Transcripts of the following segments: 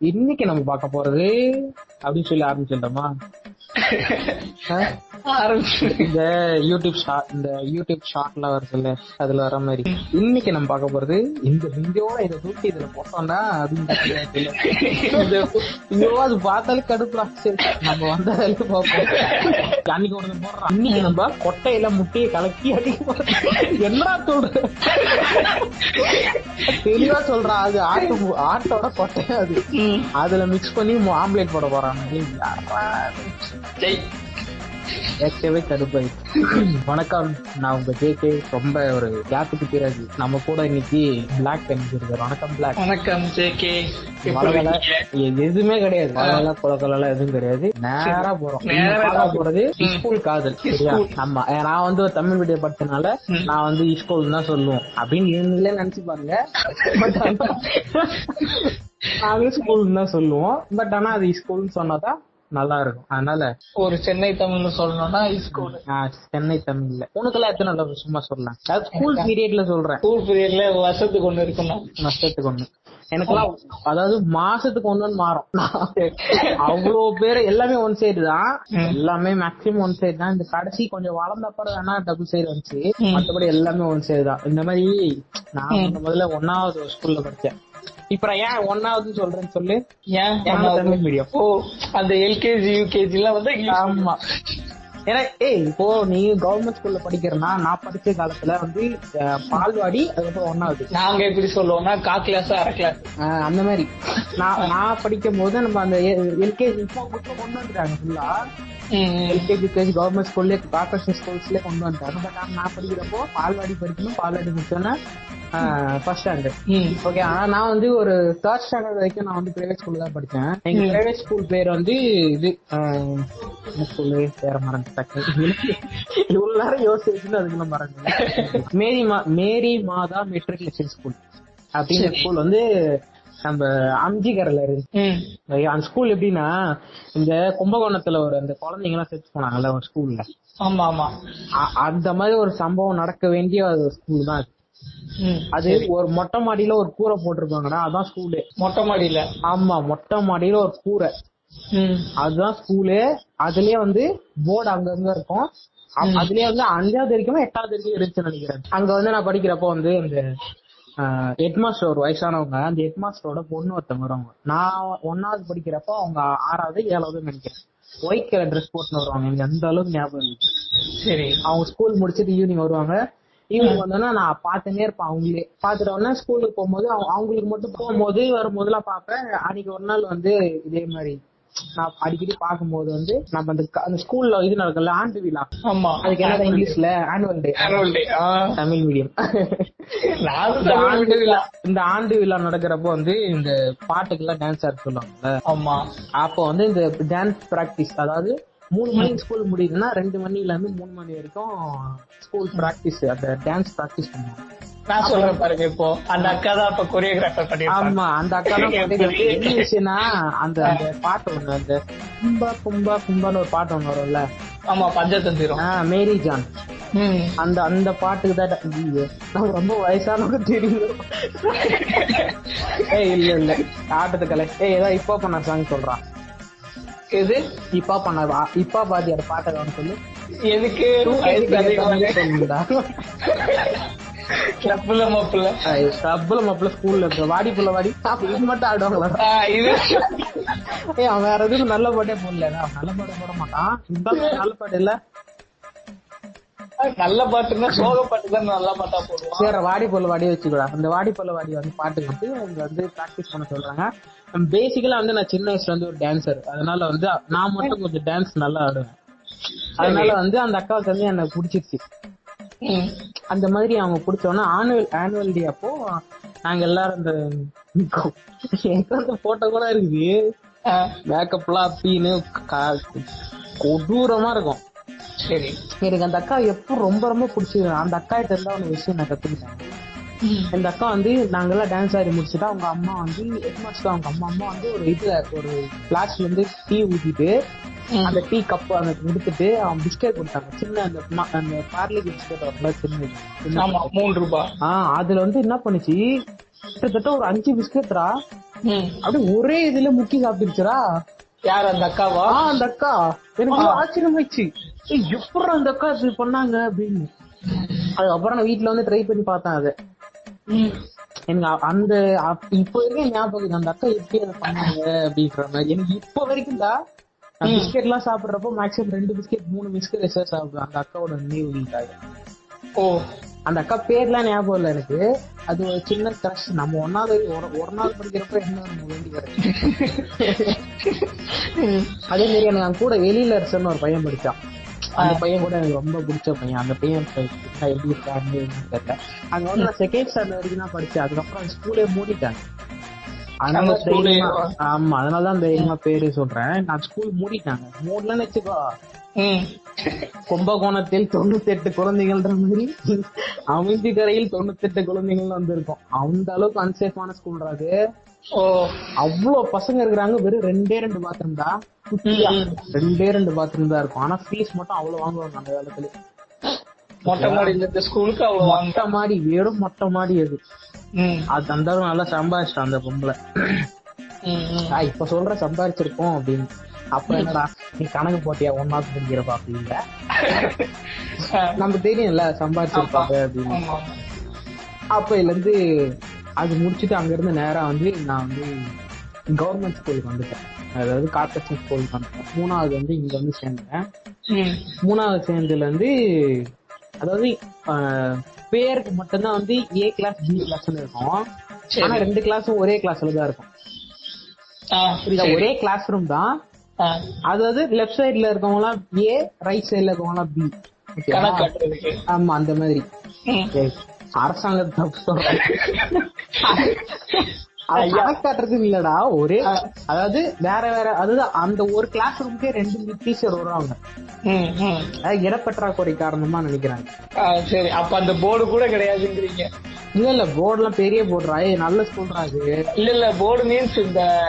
இன்னைக்கு நம்ம பார்க்க போறது அப்படின்னு சொல்லி ஆரம்பிச்சிட்டோமா ஆரம்பிச்சு இந்த யூடியூப் ஷார்ட் இந்த யூடியூப் ஷார்ட்ல வருதுல்ல அதுல வர மாதிரி. இன்னைக்கு நம்ம பார்க்க போறது இந்த வீடியோட இதை தூக்கி இதுல போட்டோம்னா அப்படின்னு ஐயோ அது பார்த்தாலே கடுப்புடா. சரி நம்ம வந்த வேலைக்கு பார்ப்போம் அன்னைக்கு ஒருத்தன் போடுறான். இன்னைக்கு நம்ம கொட்டையில முட்டையை கலக்கி அடிக்க போறோம். என்னடா சொல்ற? தெளிவா சொல்றான் அது ஆட்டு ஆட்டோட கொட்டை அது. அதுல மிக்ஸ் பண்ணி ஆம்லேட் போட போறான். கேட்கவே கடுப்பாய் வணக்கம் நான் உங்க ஜேகே. ரொம்ப ஒரு கேப்புக்கு பிறகு நம்ம கூட இன்னைக்கு பிளாக் பண்ணிருக்காரு வணக்கம் பிளாக் வணக்கம் ஜேகே. எதுவுமே கிடையாது. வளவல குலக்கொலாம் எதுவும் கிடையாது. நேரா போறோம். நேரா. போறது ஸ்கூல் காதல். சரியா? ஆமா. நான் வந்து ஒரு தமிழ் மீடியம் படிச்சனால நான் வந்து ஸ்கூல் தான் சொல்லுவோம் அப்படின்னு நீங்களே நினைச்சு பாருங்க. நாங்க ஸ்கூல் தான் சொல்லுவோம். பட் ஆனா அது ஸ்கூல்னு சொன்னாதான் நல்லா இருக்கும் அதனால ஒரு சென்னை தமிழ்ல சொல்லணும்னா சென்னை தமிழ்ல. உனக்கெல்லாம் எத்தனை தடவை சும்மா சொல்லலாம்? ஸ்கூல் பீரியட்ல சொல்றேன். ஸ்கூல் பீரியட்ல வருஷத்துக்கு ஒண்ணு இருக்கணும். வருஷத்துக்கு ஒண்ணு. எனக்கெல்லாம் அதாவது மாசத்துக்கு ஒண்ணு மாறும். அவ்வளவு பேர் எல்லாமே ஒன் சைடு தான். எல்லாமே மேக்ஸிமம் ஒன் சைடு தான். இந்த கடைசி கொஞ்சம் வளர்ந்தப்பறம் வேணா டபுள் சைடு வந்துச்சு. மத்தபடி எல்லாமே ஒன் சைடு தான். இந்த மாதிரி நான் முதல்ல ஒன்னாவது ஸ்கூல்ல படிச்சேன். இப்ப ஏன் ஒன்னாவது சொல்றேன்னு சொல்லு. ஏன்? தமிழ் மீடியம் ஓ அந்த எல்கேஜி யூகேஜி எல்லாம் வந்து ஆமா. ஏன்னா ஏய் இப்போ நீ கவர்மெண்ட் ஸ்கூல்ல படிக்கிறனா நான் படிச்ச காலத்துல வந்து பால்வாடி அதுக்கப்புறம் ஒன்னாவது நாங்க எப்படி சொல்லுவோம்னா கா கிளாஸ் அரை கிளாஸ் அந்த மாதிரி. நான் நான் படிக்கும் போது நம்ம அந்த எல்கேஜி இப்போ கொண்டு வந்துட்டாங்க ஃபுல்லா எல்கேஜி யூகேஜி கவர்மெண்ட் ஸ்கூல்லே கார்பரேஷன் ஸ்கூல்ஸ்லேயே கொண்டு வந்துட்டாங்க பட் ஆனா நான் படிக்கிறப்போ பால்வாடி படிக்கணும் பால்வாடி முடிச்சோன்னா ஃபர்ஸ்ட் ஸ்டாண்டர்ட் ஓகே ஆனா நான் வந்து ஒரு தேர்ட் ஸ்டாண்டர்ட் வரைக்கும் நான் வந்து பிரைவேட் ஸ்கூல்ல தான் படிச்சேன் எங்க பிரைவேட் ஸ்கூல் பேர் வந்து இது ஸ்கூலு வேற மறந்துட்டேன் இவ்வளவு நேரம் யோசிச்சு அதுக்குள்ள மறந்து மேரி மா மேரி மாதா மெட்ரிகுலேஷன் ஸ்கூல் அப்படிங்கிற ஸ்கூல் வந்து நம்ம அம்ஜிகர்ல இருக்கு அந்த ஸ்கூல் எப்படின்னா இந்த கும்பகோணத்துல ஒரு அந்த குழந்தைங்க எல்லாம் செத்து போனாங்கல்ல ஒரு ஸ்கூல்ல ஆமா ஆமா. அந்த மாதிரி ஒரு சம்பவம் நடக்க வேண்டிய ஒரு ஸ்கூல் தான் அது. அது ஒரு மொட்டை மாடியில ஒரு கூரை போட்டிருப்பாங்கடா அதான் ஸ்கூலு மொட்டை மாடியில. ஆமா மொட்டை மாடியில ஒரு கூரை. அதுதான் ஸ்கூலு அதுலயே வந்து போர்டு அங்கங்க இருக்கும். அதுலயே வந்து அஞ்சாவது வரைக்கும் எட்டாவது வரைக்கும் இருந்துச்சுன்னு நினைக்கிறேன். அங்க வந்து நான் படிக்கிறப்போ வந்து இந்த ஹெட்மாஸ்டர் ஒரு வயசானவங்க. அந்த ஹெட்மாஸ்டரோட பொண்ணு ஒருத்தவங்க வருவாங்க. நான் ஒன்னாவது படிக்கிறப்போ அவங்க ஆறாவது ஏழாவது நினைக்கிறேன். ஒயிட் கலர் ட்ரெஸ் போட்டுன்னு வருவாங்க. எனக்கு அந்த அளவுக்கு ஞாபகம் இருக்கு. சரி அவங்க ஸ்கூல் முடிச்சிட்டு ஈவினிங் வருவாங்க. ஈவினிங் வந்தோன்னா நான் பார்த்துனே இருப்பேன் அவங்களே. பார்த்துட்டு உடனே ஸ்கூலுக்கு போகும்போது அவங்க- அவங்களுக்கு மட்டும் போகும்போது வரும்போதெல்லாம் பார்ப்பேன். அன்னைக்கு ஒரு நாள் வந்து இதே மாதிரி நான் அடிக்கடி பார்க்கும்போது வந்து நம்ம அந்த அந்த ஸ்கூல்ல இது நடக்கும்ல ஆண்டு விழா. ஆமா. அதுக்கு என்ன இங்கிலீஷ்ல? Annual day Annual day. ஆ. தமிழ் மீடியம் ஆண்டு விழா. இந்த ஆண்டு விழா நடக்கிறப்போ வந்து இந்த பாட்டுக்கெல்லாம் டான்ஸ் ஆட சொல்லுவாங்கல்ல. ஆமா. அப்போ வந்து இந்த டான்ஸ் பிராக்டிஸ் அதாவது மூணு மணிக்கு ஸ்கூல் முடியுதுன்னா ரெண்டு மணில இருந்து மூணு மணி வரைக்கும் ஸ்கூல் பிராக்டிஸ் அந்த டான்ஸ் பிராக்டிஸ் பண்ணுவாங்க. நான் சொல்றேன் பாருங்க இப்போ. அந்த அக்கா தான் இப்ப கொரியோகிராஃபர் பண்ணிருப்பாங்க ஆமா அந்த அக்கா தான் என்ன விஷயம்னா அந்த அந்த பாட்டு ஒண்ணு அந்த கும்பா கும்பா கும்பான்னு ஒரு பாட்டு ஒண்ணு வரும்ல. ஆமா பஞ்சதந்திரம். Mary John. அந்த அந்த பாட்டுக்கு தான் ரொம்ப வயசானவங்க தெரியும் ஏய் இல்ல இல்ல. ஆட்டத்துக்கலை. ஏய் ஏதாவது இப்போ பண்ண சாங் சொல்றான். எது? இப்பா பண்ண இப்பா பாத்தியார் பாட்டை சொல்லு. எதுக்கு? கிளப்புல மப்புல. டப்புல மாப்பிள்ள ஸ்கூல்ல இருக்க. வாடி புள்ள வாடி. இது மட்டும் ஆடுவாங்களா? இது. ஏய் அவன் வேற எதுவும் நல்ல பாட்டே போடல. அவன் நல்ல பாட்டு போட மாட்டான். இந்த நல்ல பாட்டு இல்ல. நல்ல பாட்டுன்னா சோக பாட்டு தான் நல்ல பாட்டா போடுவான். சரி வாடி புள்ள வாடி வச்சுக்கூடா. அந்த வாடி புள்ள வாடி வந்து பாட்டுக்கு வந்து அவங்க வந்து ப்ராக்டிஸ் பண்ண சொல்றாங்க. பேசிக்கலா வந்து நான் சின்ன வயசுல வந்து ஒரு டான்சர் அதனால வந்து நான் மட்டும் கொஞ்சம் டான்ஸ் நல்லா ஆடுவேன். அதனால வந்து அந்த அக்காவுக்கு வந்து எனக்கு பிடிச்சிருச்சு. அந்த மாதிரி அவங்க பிடிச்சோன்னா ஆனுவல் ஆனுவல் டே அப்போ நாங்க எல்லாரும் அந்த போட்டோ கூட இருக்குது. ஆ, மேக்கப்லாம் அப்பீன்னு கா- கொடூரமா இருக்கும். சரி. எனக்கு அந்த அக்கா எப்போ ரொம்ப ரொம்ப பிடிச்சது. அந்த அக்கா கிட்ட இருந்தா ஒரு விஷயம் நான் கத்துக்கிட்டேன். இந்த அக்கா வந்து நாங்கெல்லாம் டான்ஸ் ஆடி முடிச்சுட்டு அவங்க அம்மா வந்து ஹெட் மாஸ்டர் அவங்க அம்மா அம்மா வந்து ஒரு இதுல ஒரு கிளாஸ்ல இருந்து டீ ஊத்திட்டு அந்த டீ கப் அந்த கொடுத்துட்டு அவன் பிஸ்கெட் கொடுத்தாங்க. சின்ன அந்த அந்த பார்லி பிஸ்கெட் வரல சின்ன மூணு ரூபாய் ஆஹ் அதுல வந்து என்ன பண்ணுச்சு? கிட்டத்தட்ட ஒரு அஞ்சு பிஸ்கெட்ரா. அப்படியே ஒரே இதுல முக்கி சாப்பிட்டுருச்சுடா. யார் அந்த அக்காவா? அந்த அக்கா. எனக்கு ஆச்சரியமாயிடுச்சு. எப்படி அந்த அக்கா இப்படி பண்ணாங்க அப்படின்னு. அதுக்கப்புறம் நான் வீட்டுல வந்து ட்ரை பண்ணி பார்த்தேன் அதை. எனக்கு அந்த இப்ப வரைக்கும் ஞாபகம். அந்த அக்கா எப்படி அதை பண்ணாங்க அப்படின்ற மாதிரி. எனக்கு இப்ப வரைக்கும் தான் நான் பிஸ்கெட் எல்லாம் சாப்பிடுறப்போ மேக்ஸிமம் ரெண்டு பிஸ்கெட் மூணு பிஸ்கெட் எக்ஸ்ட்ரா சாப்பிடுவேன். அந்த அக்காவோட நினைவுகளுக்காக ஓ. அந்த அக்கா பேர்லாம் ஞாபகம் இல்ல எனக்கு. அது ஒரு சின்ன கிரஷ் நம்ம ஒன்னாவது ஒரு- நாள் படிக்கிறப்ப என்ன நம்ம வேண்டி வர? அதே மாதிரி எனக்கு அங்க கூட எழிலரசன் ஒரு பையன் படிச்சான். அந்த பையன் கூட எனக்கு ரொம்ப பிடிச்ச பையன். அந்த பையன் எப்படி இருக்கான்னு தெரியல அங்க வந்து நான் செகண்ட் ஸ்டாண்டர்ட் வரைக்கும் தான் படிச்சேன். அதுக்கப்புறம் ஸ்கூலே மூடிட்டாங்க அதனால அந்த school ஏ- தைரியமா- ஆமா அதனாலதான் தைரியமா பேரு சொல்றேன். நான் ஸ்கூல் மூடிட்டாங்க. மூடலன்னு வச்சுக்கோ. கும்பகோணத்தில் தொண்ணூத்தி எட்டு குழந்தைகள்ன்ற மாதிரி அமைதி கரையில் தொண்ணூத்தி எட்டு குழந்தைகள் வந்திருக்கும். அந்த அளவுக்கு அன்சேஃபான ஸ்கூல்ரா அது. அவ்வளவு பசங்க இருக்கிறாங்க. வெறும் ரெண்டே ரெண்டு பாத்ரூம் தான். ரெண்டே ரெண்டு பாத்ரூம் தான் இருக்கும். ஆனா ஃபீஸ் மட்டும் அவ்வளவு வாங்குவாங்க அந்த காலத்துல. மொட்டை மாடியில இருந்த ஸ்கூலுக்கு அவ்வளவு மொட்டை மாடி வெறும் மொட்டை மாடி அது. அது அந்த நல்லா சம்பாதிச்சிட்டான் அந்த பொம்பளை. ஆ, இப்ப சொல்ற சம்பாதிச்சிருக்கோம் அப்படின்னு. அப்ப என்னடா நீ கணக்கு போட்டியா? ஒன்னாவது படிக்கிறப்பா அப்படிங்கிற நமக்கு தெரியும்ல சம்பாதிச்சிருப்பாங்க அப்படின்னு. ஆமா. அப்பையில இருந்து அது முடிச்சுட்டு அங்க இருந்து நேரா வந்து நான் வந்து கவர்மெண்ட் ஸ்கூலுக்கு வந்துட்டேன். அதாவது கார்பரேஷன் ஸ்கூலுக்கு வந்துட்டேன். மூணாவது வந்து இங்க வந்து சேர்ந்தேன். மூணாவது சேர்ந்ததுல இருந்து அதாவது பேருக்கு மட்டும்தான் வந்து ஏ கிளாஸ் பி கிளாஸ்னு இருக்கும். ஆனா ரெண்டு கிளாஸும் ஒரே கிளாஸ்ல தான் இருக்கும். புரியுதா. ஒரே கிளாஸ் ரூம் தான். அதாவது லெஃப்ட் சைடுல இருக்கவங்க எல்லாம் ஏ ரைட் சைடுல இருக்கவங்க எல்லாம் பி ஆமா அந்த மாதிரி. தப்பு சொல்றேன் அது கணக்கு காட்டுறது இல்லடா ஒரே அதாவது வேற வேற அதாவது அந்த ஒரு கிளாஸ் ரூம்க்கே ரெண்டு டீச்சர் வருவாங்க. இடப்பற்றாக்குறை காரணமா நினைக்கிறாங்க. சரி. அப்ப அந்த போர்டு கூட கிடையாதுங்கிறீங்க. இல்ல இல்ல போர்டுலாம் பெரிய போடுறா ஏய் நல்ல ஸ்கூல்ரா அது. இல்ல இல்ல போர்டு மீன்ஸ் இந்த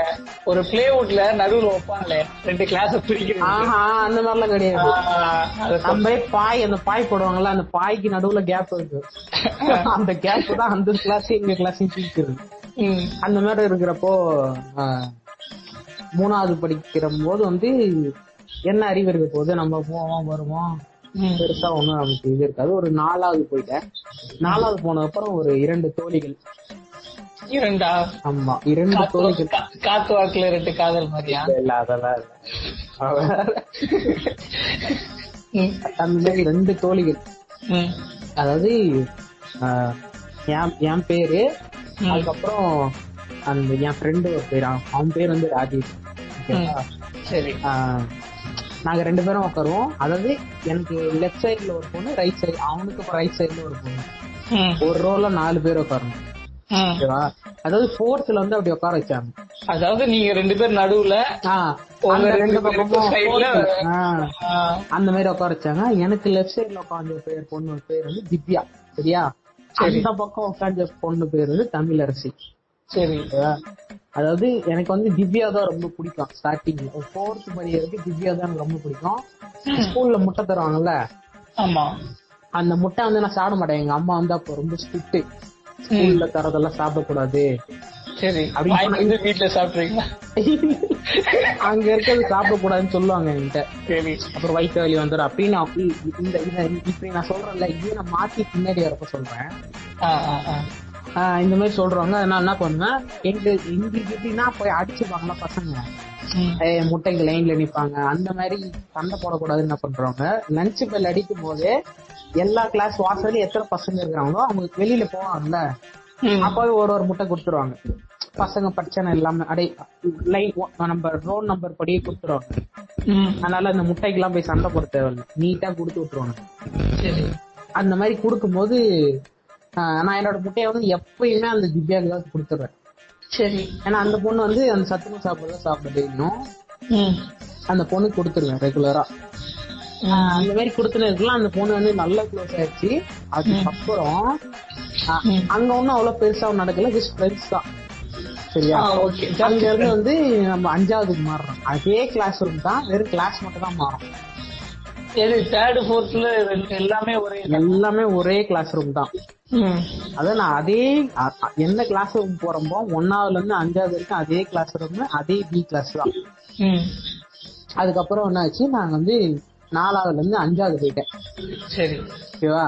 ஒரு பிளேவுட்ல நடுவுல வைப்பாங்களே ரெண்டு கிளாஸ் பிரிக்கிறது. அந்த மாதிரிலாம் கிடையாது. ஆ, அதை சொல்~ நம்ம பாய் அந்த பாய் போடுவாங்கல்ல அந்த பாய்க்கு நடுவுல கேப் இருக்கு. அந்த கேப் தான் அந்த கிளாஸ் எங்க கிளாஸ் பிரிக்கிறது. அந்த மாதிரி இருக்கிறப்போ ஆஹ், மூணாவது படிக்கிற போது வந்து என்ன அறிவு இருக்க போது நம்ம போவோம் வருவோம். பெருசா ஒண்ணும் நமக்கு இது இருக்காது. ஒரு நாலாவது போயிட்டேன். நாலாவது போன அப்புறம் ஒரு இரண்டு தோழிகள். இரண்டா? ஆமா இரண்டு தோழிகள். காத்து வாக்குல ரெண்டு காதல் மாதிரியா? இல்ல அதெல்லாம் அந்த மாதிரி ரெண்டு தோழிகள். ம், அதாவது ஆஹ், என் என் பேரு அதுக்கப்புறம் அந்த என் ஃப்ரெண்டு ஒரு பேர் அவன் பேர் வந்து ராஜேஷ். ஓகேவா? சரி. நாங்க ரெண்டு பேரும் உட்காருவோம் அதாவது எனக்கு லெஃப்ட் சைடுல ஒரு பொண்ணு ரைட் சைடு அவனுக்கு ரைட் சைடுல ஒரு பொண்ணு. ஒரு ரோல நாலு பேர் உட்காரணும். ஓகேவா அதாவது ஃபோர்த்ல வந்து அப்படி உட்கார வச்சாங்க. அதாவது நீங்க ரெண்டு பேர் நடுவுல அந்த மாதிரி உட்கார வச்சாங்க. எனக்கு லெஃப்ட் சைடுல உட்காந்த பேர் பொண்ணு பேர் வந்து திவ்யா. சரியா? அந்த பக்கம் உட்காந்த பொண்ணு பேர் வந்து தமிழரசி. சரி. ஓகேவா? அதாவது எனக்கு வந்து திவ்யா தான் ரொம்ப பிடிக்கும் ஸ்டார்டிங்ல ஃபோர்த் படிக்கிறதுக்கு திவ்யா தான் எனக்கு ரொம்ப பிடிக்கும். ஸ்கூல்ல முட்டை தருவாங்கல்ல? ஆமா. அந்த முட்டை வந்து நான் சாப்பிட மாட்டேன். எங்க அம்மா வந்து அப்போ ரொம்ப ஸ்ட்ரிக்ட் ஸ்கூல்ல தரதெல்லாம் சாப்பிடக்கூடாது. சரி. வீட்டுல சாப்பிடுறீங்களா அங்க இருக்கிறது சாப்பிடக்கூடாதுன்னு சொல்லுவாங்க என்கிட்ட. சரி. அப்புறம் வயிற்று வலி வந்துடும் அப்படின்னு அப்படி இந்த இத இப்படி நான் சொல்றேன்ல இதையும் நான் மாத்தி பின்னாடி வரப்ப சொல்றேன். இந்த மாதிரி சொல்றாங்க நான் என்ன பண்ணுவேன் எங்க எங்களுக்கு எப்படின்னா போய் அடிச்சுப்பாங்களா பசங்க. ம், ஏய், முட்டைக்கு லைன்ல நிப்பாங்க. அந்த மாதிரி சண்டை போடக்கூடாதுன்னு என்ன பண்றாங்க லஞ்ச் பெல் அடிக்கும் போதே எல்லா கிளாஸ் வாசல்ல எத்தனை பசங்க இருக்கிறாங்களோ அவங்க வெளியில போவாங்கல்ல. அப்பவே ஒரு ஒரு முட்டை கொடுத்துருவாங்க. பசங்க பிரச்சனை எல்லாமே அடே லைன் நம்ம ரோல் நம்பர் படியே கொடுத்துருவாங்க அதனால அந்த முட்டைக்கு எல்லாம் போய் சண்டை போட தேவையில்லை. நீட்டா கொடுத்து விட்டுருவாங்க. சரி. அந்த மாதிரி கொடுக்கும்போது நான் என்னோட முட்டையை வந்து எப்பயுமே அந்த திவ்யாவுக்கு தான் கொடுத்துருவேன் சரி. ஏன்னா அந்த பொண்ணு வந்து அந்த சத்துணவு சாப்பிட சாப்பிட டெய்லியும் ம், அந்த பொண்ணுக்கு கொடுத்துருவேன் ரெகுலரா அந்த மாதிரி கொடுத்துனதுக்குலாம் அந்த பொண்ணு வந்து நல்லா க்ளோஸ் ஆயிடுச்சு. அதுக்கப்புறம். அங்க ஒண்ணும் அவ்வளவு பெருசா நடக்கல ஜஸ்ட் ஃப்ரெண்ட்ஸ் தான். சரியா. அங்க இருந்து வந்து நம்ம அஞ்சாவதுக்கு மாறுறோம் அதே கிளாஸ் ரூம் தான் வெறும் கிளாஸ் மட்டும் தான் மாறும். எல்லாமே ஒரே எல்லாமே ஒரே கிளாஸ் ரூம் தான். அதான் நான் அதே எந்த கிளாஸ் ரூம் போறோமோ ஒன்னாவதுல இருந்து அஞ்சாவது வரைக்கும் அதே கிளாஸ் ரூம் அதே பி கிளாஸ் தான். அதுக்கப்புறம் என்னாச்சு நான் வந்து நாலாவதுல இருந்து அஞ்சாவது போயிட்டேன். சரி. ஓகேவா?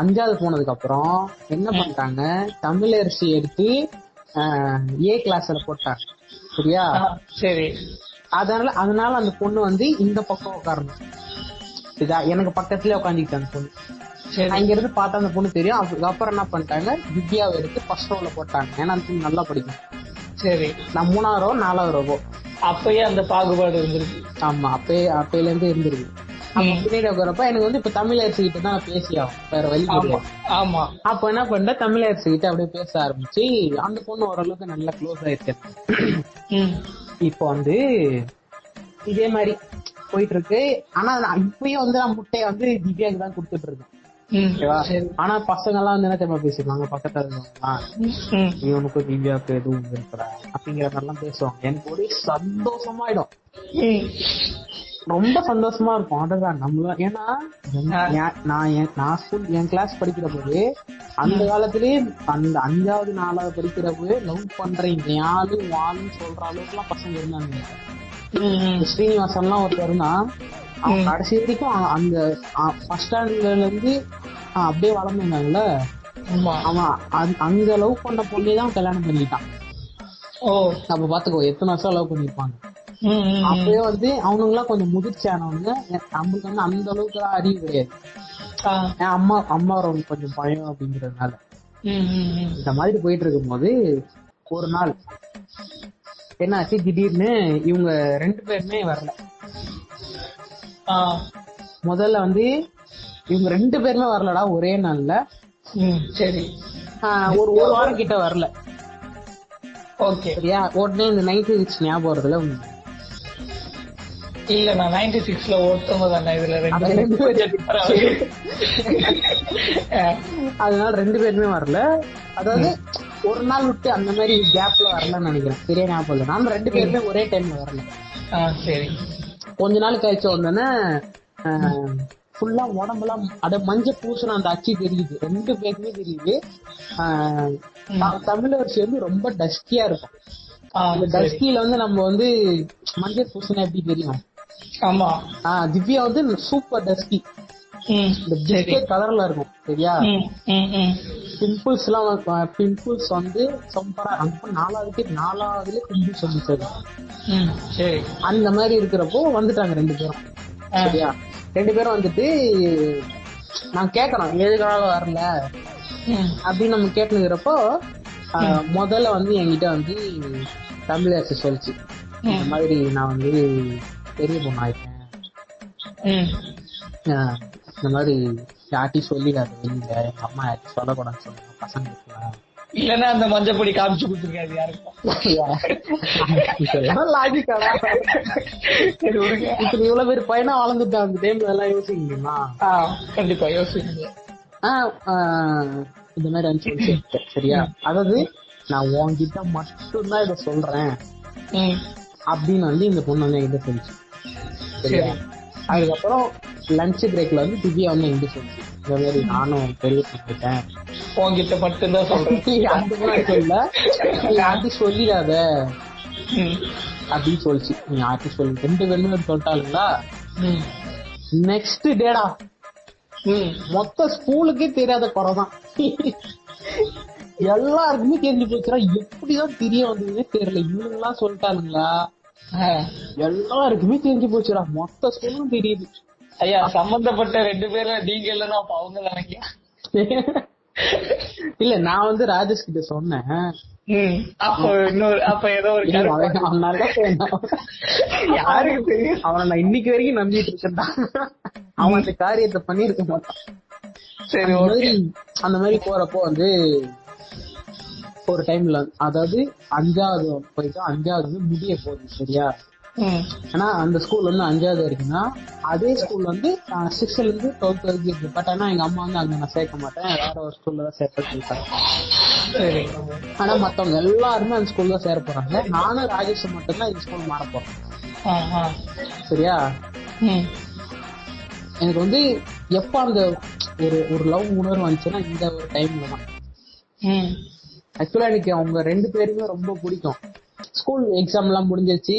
அஞ்சாவது போனதுக்கு அப்புறம் என்ன பண்ணிட்டாங்க தமிழரசி எடுத்து ஏ கிளாஸ்ல போட்டாங்க சரியா? சரி. அதனால அதனால அந்த பொண்ணு வந்து இந்த பக்கம் உட்காரணும். இதா எனக்கு பக்கத்துலயே உட்காந்துக்கிட்டு அந்த பொண்ணு. சரி. இங்க இருந்து பார்த்தா அந்த பொண்ணு தெரியும். அதுக்கப்புறம் என்ன பண்ணிட்டாங்க? திவ்யாவை எடுத்து ஃபர்ஸ்ட் ரோல போட்டாங்க. ஏன்னா அந்த பொண்ணு நல்லா படிக்கும். சரி. நான் மூணாவது ரோ நாலாவது ரோவோ அப்பயே அந்த பாகுபாடு இருந்திருக்கு. ஆமா அப்பயே அப்பையில இருந்து இருந்திருக்கு. அப்ப பின்னாடி உட்காரப்ப எனக்கு வந்து இப்ப தமிழரசு கிட்ட தான் பேசி ஆகும் வேற வழி ஆமா. கிடையாது. ஆமா. அப்ப என்ன பண்ண தமிழரசு கிட்ட அப்படியே பேச ஆரம்பிச்சு அந்த பொண்ணு ஓரளவுக்கு நல்லா க்ளோஸ் ம். இப்போ வந்து இதே மாதிரி போயிட்டு இருக்கு ஆனா இப்பயும் வந்து நான் முட்டையை வந்து திவ்யாக்கு தான் கொடுத்துட்டு இருக்கேன் ஆனா பசங்க எல்லாம் வந்து என்ன தெரியுமா பேசிருக்காங்க? பக்கத்துல இருக்கவங்கலாம் ம். இவனுக்கும் திவ்யாவுக்கு எதுவும் இருக்கிற அப்படிங்கிற மாதிரிலாம் பேசுவாங்க. எனக்கு ஒரே சந்தோஷமாயிடும். ரொம்ப சந்தோஷமா இருக்கும். அதுதான் நம்மள ஏன்னா நான் நான் ஸ்கூல் என் கிளாஸ் படிக்கிற போது அந்த காலத்திலேயே அந்த அஞ்சாவது நாலாவது படிக்கிற போது லவ் பண்றேன் யாரு வாழுன்னு சொல்ற அளவுக்கு எல்லாம் பசங்க இருந்தாங்க. ஸ்ரீனிவாசன்லாம் ஒருத்தர் இருந்தான். அவன் கடைசி வரைக்கும் அந்த ஃபர்ஸ்ட் ஸ்டாண்டர்ட்ல இருந்து அப்படியே வளர்ந்துருந்தாங்கல்ல ஆமா. அவன் அங்க லவ் பண்ண பொண்ணே தான் கல்யாணம் பண்ணிட்டான். ஓ. அப்ப பாத்துக்கோ எத்தனை வருஷம் லவ் பண்ணிருப்பாங்க? அப்பவே வந்து அவனுங்களாம் கொஞ்சம் முதிர்ச்சியானவங்க நம்மளுக்கு வந்து அந்த அளவுக்கு எல்லாம் அறிவு கிடையாது. என் அம்மா அம்மா ரொம்ப கொஞ்சம் பயம் அப்படிங்கறதுனால. இந்த மாதிரி போயிட்டு இருக்கும்போது ஒரு நாள் என்ன ஆச்சு திடீர்னு இவங்க ரெண்டு பேருமே வரல. முதல்ல வந்து இவங்க ரெண்டு பேருமே வரலடா ஒரே நாள்ல. சரி. ஒரு ஒரு வாரம் கிட்ட வரல. ஓகே. சரியா? உடனே இந்த நைன்டி சிக்ஸ் ஞாபகம் வருதுல உங்களுக்கு? இல்ல நான் நைன்டி சிக்ஸ்ல ஓட்டவங்க தானே இதுல ரெண்டு. அதனால ரெண்டு பேருமே வரல. அதாவது ஒரு நாள் விட்டு அந்த மாதிரி கேப்ல வரலன்னு நினைக்கிறேன். சரியா ஞாபகம் இல்லை. நானும் ரெண்டு பேருமே ஒரே டைம்ல வரல. சரி. கொஞ்ச நாள் கழிச்ச உடனே ஃபுல்லா உடம்பெல்லாம் அட மஞ்சள் பூசுன அந்த அச்சு தெரியுது. ரெண்டு பேருக்குமே தெரியுது. ஆஹ் த- தமிழரசி வந்து ரொம்ப டஸ்கியா இருக்கும். அந்த. டஸ்கில வந்து நம்ம வந்து மஞ்சள் பூசுனா எப்படி தெரியும்? ஆமா. திவ்யா வந்து சூப்பர் டஸ்கி. இந்த பிஸ்கெட் கலர்ல இருக்கும் சரியா. பிம்பிள்ஸ் எல்லாம் பிம்பிள்ஸ் வந்து சூப்பரா அந்த நாலாவதுக்கு நாலாவதுல பிம்பிள்ஸ் வந்து சரி. அந்த மாதிரி இருக்கிறப்போ வந்துட்டாங்க ரெண்டு பேரும். சரியா? ரெண்டு பேரும் வந்துட்டு நான் கேக்குறோம் எதுக்காக வரல. அப்படின்னு நம்ம கேட்டுக்கிறப்போ முதல்ல வந்து என்கிட்ட வந்து தமிழரசு சொல்லிச்சு. இந்த மாதிரி நான் வந்து பெரிய பொண்ணு ஆயிட்டேன் ம். ஆஹ் இந்த மாதிரி யார்ட்டையும் சொல்லிடாது வெளியில எங்க அம்மா யார்ட்டையும் சொல்லக்கூடாதுன்னு சொன்னாங்க பசங்களுக்கு இல்லன்னா அந்த மஞ்சப்பொடி காமிச்சு கொடுத்துருக்காது யாருக்கும். இவ்வளவு பேர் பையனா வளர்ந்துட்டா அந்த டைம்ல எல்லாம் யோசிக்கணுமா கண்டிப்பா ஆஹ் இந்த மாதிரி அனுப்பிச்சு. சரியா? அதாவது நான் உன்கிட்ட மட்டும்தான் இதை சொல்றேன். அப்படின்னு வந்து இந்த பொண்ணு வந்து என்கிட்ட சொல்லிச்சு. சரியா? சரி. அதுக்கப்புறம் லஞ்ச் பிரேக்ல வந்து திவ்யா வந்து என்கிட்ட சொல்லிச்சு இந்த மாதிரி நானும் பண்ணிட்டேன் உன்கிட்ட மட்டும்தான் சொல்றேன். அந்த மாதிரி சொல்ல. சொல்லிடாத. அப்படின்னு சொல்லிச்சு. நீ யார்ட்டையும் சொல்லி? ரெண்டு சொல்லிட்டாளுங்களா? ம். Next data. மொத்த ஸ்கூலுக்கே தெரியாத குறைதான் எல்லாருக்குமே தெரிஞ்சு போச்சுடா. எப்படிதான் தெரிய வந்ததுன்னே தெரியல. இவனுங்கெல்லாம் சொல்லிட்டானுங்களா? ஆ. எல்லாருக்குமே தெரிஞ்சு போச்சுடா. மொத்த ஸ்கூலும் தெரியுது. ஐயா சம்பந்தப்பட்ட ரெண்டு பேரும் நீங்க இல்லைன்னா அப்ப அவங்க நினைக்க இல்ல நான் வந்து ராஜேஷ் கிட்ட சொன்னேன். அப்ப இன்னொரு அப்ப ஏதோ ஒரு. யாருக்கு தெரியும்? அவனை நான் இன்னைக்கு வரைக்கும் நம்பிட்டு இருக்கேன்டா. அவன் அந்த காரியத்தை பண்ணிருக்க மாட்டான். சரி அந்த மாதிரி போறப்போ வந்து ஒரு டைம்ல அதாவது அஞ்சாவது போயிட்டு அஞ்சாவது முடிய போகுது சரியா. ஆனா அந்த ஸ்கூல் வந்து அஞ்சாவது வரைக்கும்னா அதே ஸ்கூல் வந்து சிக்ஸ்த்ல இருந்து டுவெல்த் வரைக்கும் இருக்கு. பட் ஆனா எங்க அம்மா வந்து அங்க நான் சேர்க்க மாட்டேன். வேற ஒரு ஸ்கூல்ல தான் சேர்க்க சொல்லிட்டாங்க ஆனா மத்தவங்க எல்லாருமே அந்த ஸ்கூல்ல தான் சேர போறாங்க. நானும் ராஜேஷ் மட்டும் தான் இந்த ஸ்கூல் மாற போறேன். சரியா. எனக்கு வந்து எப்ப அந்த ஒரு ஒரு லவ் உணர்வு வந்துச்சுன்னா இந்த ஒரு டைம்ல தான். ஆக்சுவலா எனக்கு அவங்க ரெண்டு பேருமே ரொம்ப பிடிக்கும். ஸ்கூல் எக்ஸாம் எல்லாம் முடிஞ்சிருச்சு.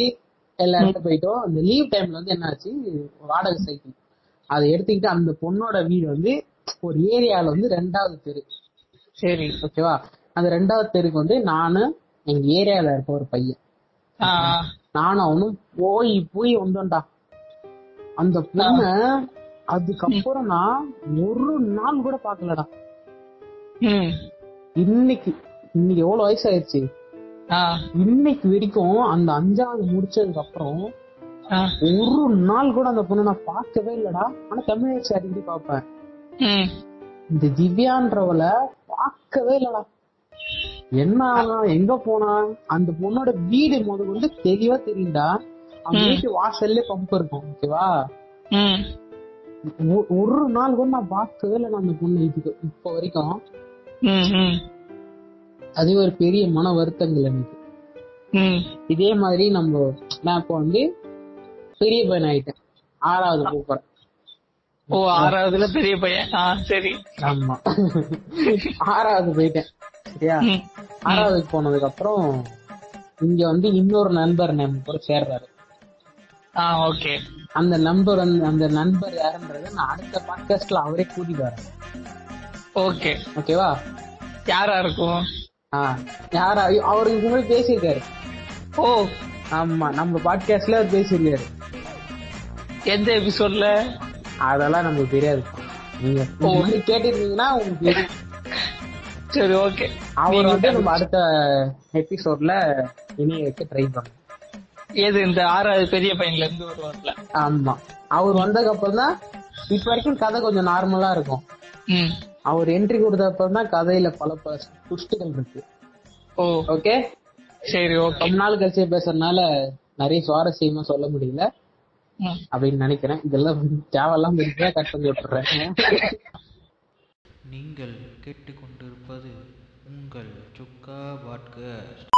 எல்லா இடத்துல போயிட்டோம். அந்த லீவ் டைம்ல வந்து என்னாச்சு? வாடகை சைக்கிள். அதை எடுத்துக்கிட்டு அந்த பொண்ணோட வீடு வந்து ஒரு ஏரியால வந்து ரெண்டாவது தெரு. சரி. ஓகேவா? அந்த ரெண்டாவது தெருக்கு வந்து நானு எங்க ஏரியால இருக்க ஒரு பையன். நானும் அவனும் போய் போய் வந்தோம்டா. அந்த பொண்ண அதுக்கப்புறம் நான் ஒரு நாள் கூட பாக்கலடா இன்னைக்கு. இன்னைக்கு எவ்வளவு வயசாயிருச்சு? ஆ. இன்னைக்கு வரைக்கும் அந்த அஞ்சாவது முடிச்சதுக்கு அப்புறம் ஒரு நாள் கூட அந்த பொண்ணை நான் பார்க்கவே இல்லடா. ஆனா தமிழ் அடிக்கடி பார்ப்பேன். ம். இந்த திவ்யான்றவள பார்க்கவே இல்லடா. என்ன எங்க போனா? அந்த பொண்ணோட வீடு முத கொண்டு தெளிவா தெரியும்டா. அவங்க வீட்டு வாசல்ல பம்ப் இருக்கும் ஓகேவா ஒரு நாள் கூட நான் பார்க்கவே இல்லை அந்த பொண்ணு இதுக்கு இப்ப வரைக்கும். அது ஒரு பெரிய மன வருத்தங்கள் எனக்கு. இதே மாதிரி நம்ம நான் இப்போ வந்து பெரிய பையன் ஆயிட்டேன். ஆறாவது போறேன். ஓ ஆறாவதுல பெரிய பையன்? சரி. ஆமா. ஆறாவது போயிட்டேன். சரியா? ஆறாவதுக்கு போனதுக்கு அப்புறம் இங்க வந்து இன்னொரு நண்பர் நம்ம கூட சேர்றாரு. ஓகே. அந்த நம்பர் வந்து அந்த நண்பர் யாருன்றத நான் அடுத்த பாட்காஸ்ட்ல அவரே கூட்டிட்டு வரேன். ஓகே. ஓகேவா? யாரா இருக்கும்? யாரா? அவரு உங்களுக்கு பேசியிருக்காரு. ஓ. ஆமா நம்ம பாட்காஸ்ட்ல அவர் பேசியிருக்காரு. எந்த எபிசோட்ல அதெல்லாம் நமக்கு தெரியாது. நீங்க கேட்டிருந்தீங்கன்னா உங்களுக்கு சரி ஓகே. அவர் வந்து நம்ம அடுத்த எபிசோட்ல இணைய வைக்க ட்ரை பண்ணோம் ஏது இந்த ஆறாவது பெரிய பையன்ல இருந்து வருவார்ல ஆமா. அவர் வந்ததுக்கு அப்புறம் தான் இப்ப வரைக்கும் கதை கொஞ்சம் நார்மலா இருக்கும். அவர் என்ட்ரி கொடுத்த அப்புறம் தான் கதையில பல பல புஷ்டுகள் இருக்கு. ஓ. ஓகே சரி ஓகே ரொம்ப நாள் கழிச்சு பேசுறதுனால நிறைய சுவாரஸ்யமா சொல்ல முடியல. ம். அப்படின்னு நினைக்கிறேன். இதெல்லாம் தேவையெல்லாம் இருக்கா கட் பண்ணி விட்டுறேன். நீங்கள் கேட்டுக்கொண்டிருப்பது உங்கள் சுக்கா பாட்காஸ்ட்.